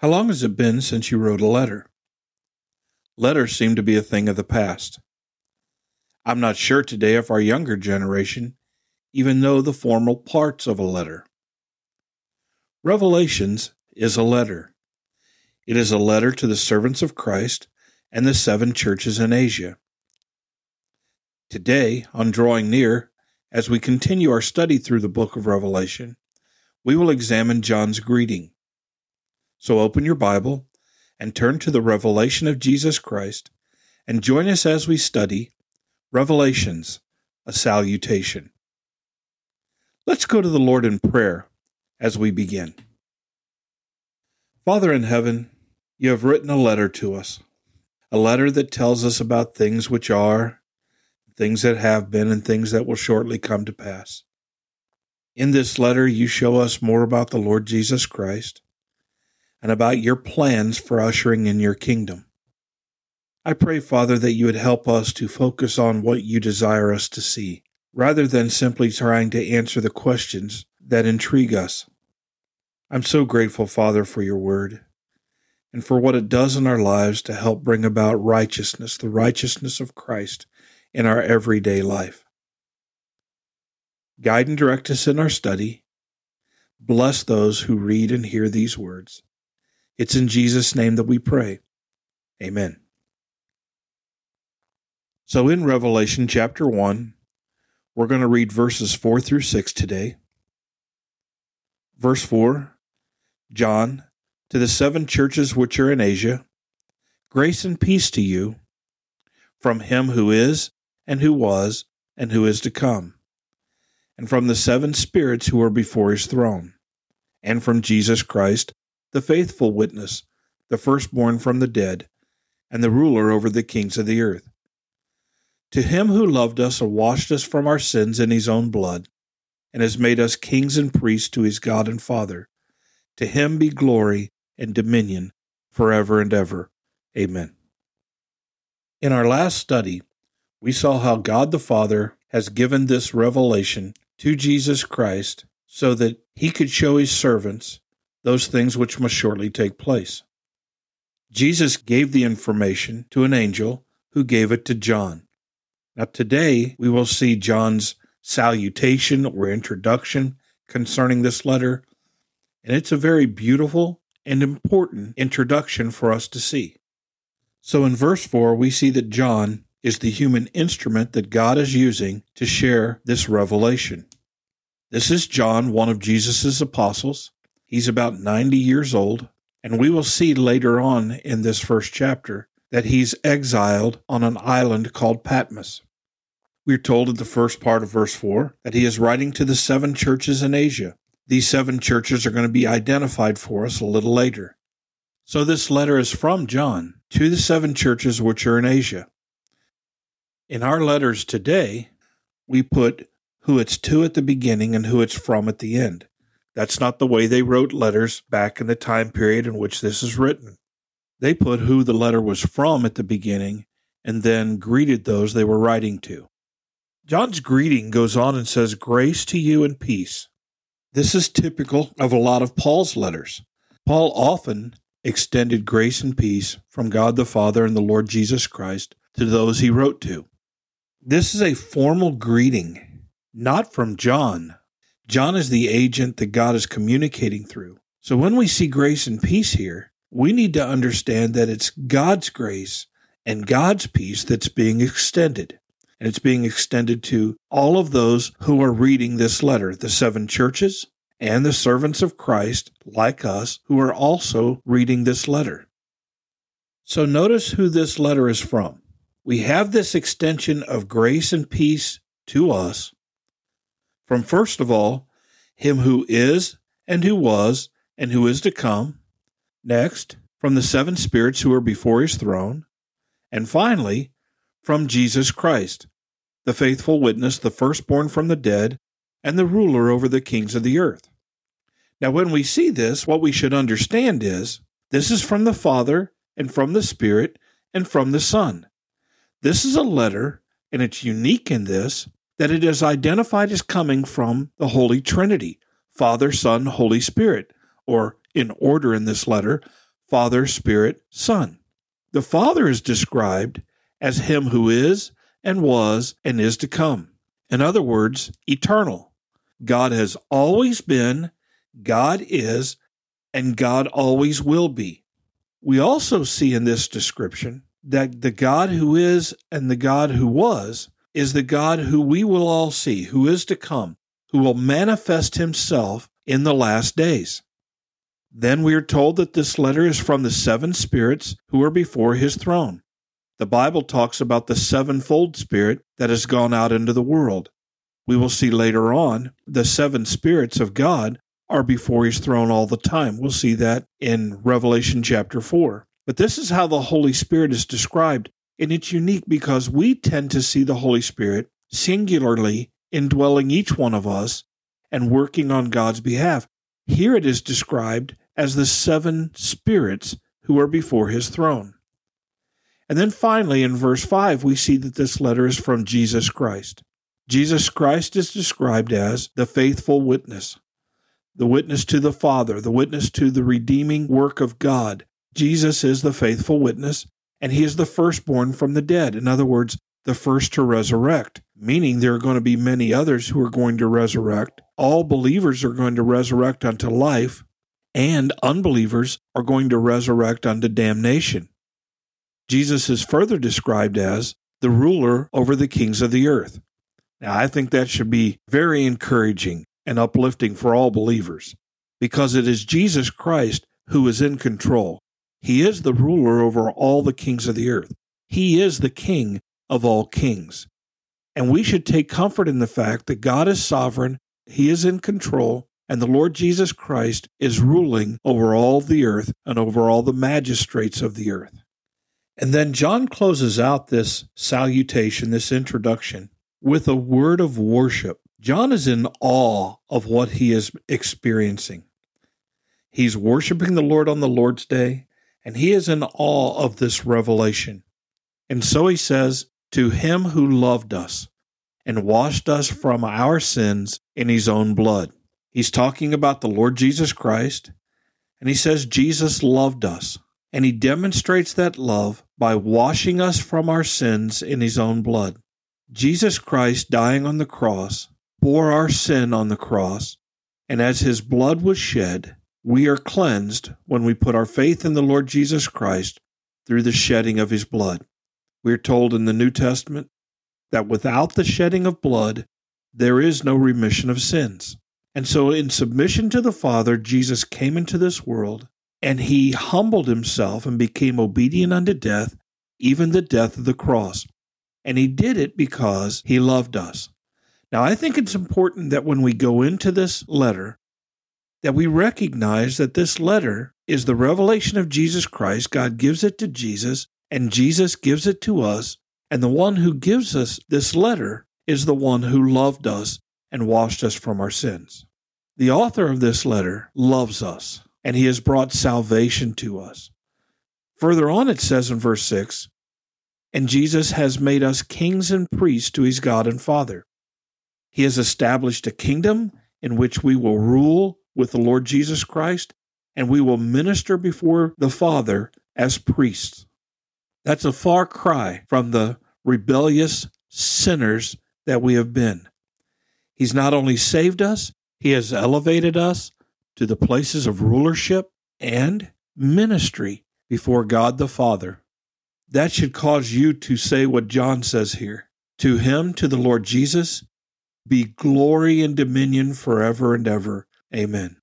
How long has it been since you wrote a letter? Letters seem to be a thing of the past. I'm not sure today if our younger generation even know the formal parts of a letter. Revelations is a letter. It is a letter to the servants of Christ and the seven churches in Asia. Today, on Drawing Near, as we continue our study through the book of Revelation, we will examine John's greeting. So open your Bible and turn to the revelation of Jesus Christ and join us as we study Revelations, a salutation. Let's go to the Lord in prayer as we begin. Father in heaven, you have written a letter to us, a letter that tells us about things which are, things that have been, and things that will shortly come to pass. In this letter, you show us more about the Lord Jesus Christ and about your plans for ushering in your kingdom. I pray, Father, that you would help us to focus on what you desire us to see, rather than simply trying to answer the questions that intrigue us. I'm so grateful, Father, for your word and for what it does in our lives to help bring about righteousness, the righteousness of Christ in our everyday life. Guide and direct us in our study. Bless those who read and hear these words. It's in Jesus' name that we pray. Amen. So in Revelation chapter 1, we're going to read verses 4 through 6 today. Verse 4 John, to the seven churches which are in Asia, grace and peace to you from him who is, and who was, and who is to come, and from the seven spirits who are before his throne, and from Jesus Christ the faithful witness, the firstborn from the dead, and the ruler over the kings of the earth. To him who loved us and washed us from our sins in his own blood, and has made us kings and priests to his God and Father, to him be glory and dominion forever and ever. Amen. In our last study, we saw how God the Father has given this revelation to Jesus Christ so that he could show his servants those things which must shortly take place. Jesus gave the information to an angel who gave it to John. Now, today we will see John's salutation or introduction concerning this letter, and it's a very beautiful and important introduction for us to see. So, in verse 4, we see that John is the human instrument that God is using to share this revelation. This is John, one of Jesus' apostles, He's about 90 years old, and we will see later on in this first chapter that he's exiled on an island called Patmos. We're told in the first part of verse 4 that he is writing to the seven churches in Asia. These seven churches are going to be identified for us a little later. So this letter is from John to the seven churches which are in Asia. In our letters today, we put who it's to at the beginning and who it's from at the end. That's not the way they wrote letters back in the time period in which this is written. They put who the letter was from at the beginning and then greeted those they were writing to. John's greeting goes on and says, Grace to you and peace. This is typical of a lot of Paul's letters. Paul often extended grace and peace from God the Father and the Lord Jesus Christ to those he wrote to. This is a formal greeting, not from John, John is the agent that God is communicating through. So when we see grace and peace here, we need to understand that it's God's grace and God's peace that's being extended. And it's being extended to all of those who are reading this letter, the seven churches and the servants of Christ, like us, who are also reading this letter. So notice who this letter is from. We have this extension of grace and peace to us from first of all, him who is, and who was, and who is to come. Next, from the seven spirits who are before his throne. And finally, from Jesus Christ, the faithful witness, the firstborn from the dead, and the ruler over the kings of the earth. Now, when we see this, what we should understand is this is from the Father, and from the Spirit, and from the Son. This is a letter, and it's unique in this that it is identified as coming from the Holy Trinity Father, Son, Holy Spirit, or in order in this letter, Father, Spirit, Son. The Father is described as Him who is, and was, and is to come. In other words, eternal. God has always been, God is, and God always will be. We also see in this description that the God who is and the God who was is the God who we will all see, who is to come, who will manifest himself in the last days. Then we are told that this letter is from the seven spirits who are before his throne. The Bible talks about the sevenfold spirit that has gone out into the world. We will see later on the seven spirits of God are before his throne all the time. We'll see that in Revelation chapter 4. But this is how the Holy Spirit is described, and it's unique because we tend to see the Holy Spirit singularly indwelling each one of us and working on God's behalf. Here it is described as the seven spirits who are before his throne. And then finally, in verse 5, we see that this letter is from Jesus Christ. Jesus Christ is described as the faithful witness, the witness to the Father, the witness to the redeeming work of God. Jesus is the faithful witness, and he is the firstborn from the dead. In other words, the first to resurrect, meaning there are going to be many others who are going to resurrect. All believers are going to resurrect unto life, and unbelievers are going to resurrect unto damnation. Jesus is further described as the ruler over the kings of the earth. Now, I think that should be very encouraging and uplifting for all believers because it is Jesus Christ who is in control. He is the ruler over all the kings of the earth. He is the king of all kings. And we should take comfort in the fact that God is sovereign, He is in control, and the Lord Jesus Christ is ruling over all the earth and over all the magistrates of the earth. And then John closes out this salutation, this introduction, with a word of worship. John is in awe of what he is experiencing. He's worshiping the Lord on the Lord's day, and he is in awe of this revelation. And so he says, to him who loved us and washed us from our sins in his own blood. He's talking about the Lord Jesus Christ, and he says Jesus loved us, and he demonstrates that love by washing us from our sins in his own blood. Jesus Christ dying on the cross bore our sin on the cross, and as his blood was shed, we are cleansed when we put our faith in the Lord Jesus Christ through the shedding of his blood. We are told in the New Testament that without the shedding of blood, there is no remission of sins. And so, in submission to the Father, Jesus came into this world and he humbled himself and became obedient unto death, even the death of the cross. And he did it because he loved us. Now, I think it's important that when we go into this letter, that we recognize that this letter is the revelation of Jesus Christ. God gives it to Jesus and Jesus gives it to us. And the one who gives us this letter is the one who loved us and washed us from our sins. The author of this letter loves us, and he has brought salvation to us. Further on, it says in verse 6 And Jesus has made us kings and priests to his God and Father. He has established a kingdom in which we will rule with the Lord Jesus Christ, and we will minister before the Father as priests. That's a far cry from the rebellious sinners that we have been. He's not only saved us, He has elevated us to the places of rulership and ministry before God the Father. That should cause you to say what John says here To Him, to the Lord Jesus, be glory and dominion forever and ever. Amen.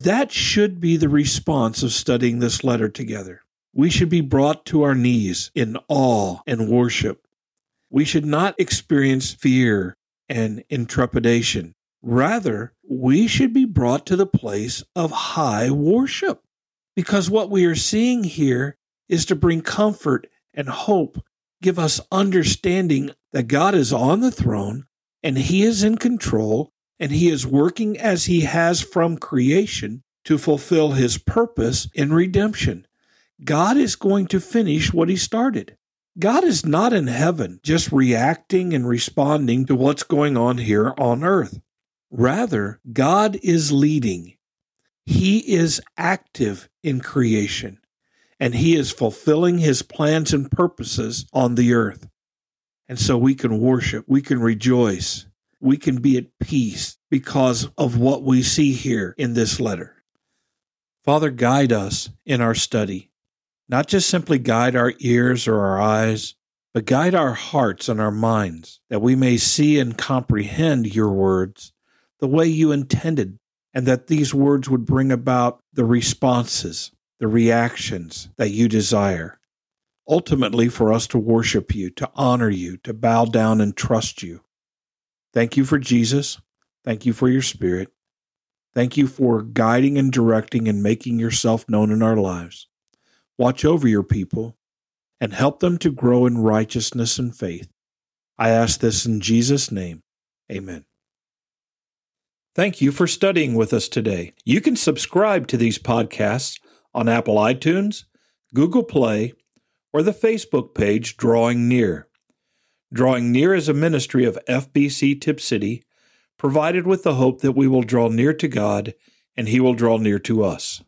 That should be the response of studying this letter together. We should be brought to our knees in awe and worship. We should not experience fear and intrepidation. Rather, we should be brought to the place of high worship. Because what we are seeing here is to bring comfort and hope, give us understanding that God is on the throne and He is in control and He is working as He has from creation to fulfill His purpose in redemption. God is going to finish what he started. God is not in heaven just reacting and responding to what's going on here on earth. Rather, God is leading. He is active in creation. and He is fulfilling His plans and purposes on the earth. And so we can worship, we can rejoice, we can be at peace because of what we see here in this letter. Father, guide us in our study. Not just simply guide our ears or our eyes, but guide our hearts and our minds that we may see and comprehend your words the way you intended, and that these words would bring about the responses, the reactions that you desire. Ultimately, for us to worship you, to honor you, to bow down and trust you. Thank you for Jesus. Thank you for your Spirit. Thank you for guiding and directing and making yourself known in our lives. Watch over your people and help them to grow in righteousness and faith. I ask this in Jesus' name. Amen. Thank you for studying with us today. You can subscribe to these podcasts on Apple iTunes, Google Play, or the Facebook page Drawing Near. Drawing Near is a ministry of FBC Tipp City, provided with the hope that we will draw near to God and He will draw near to us.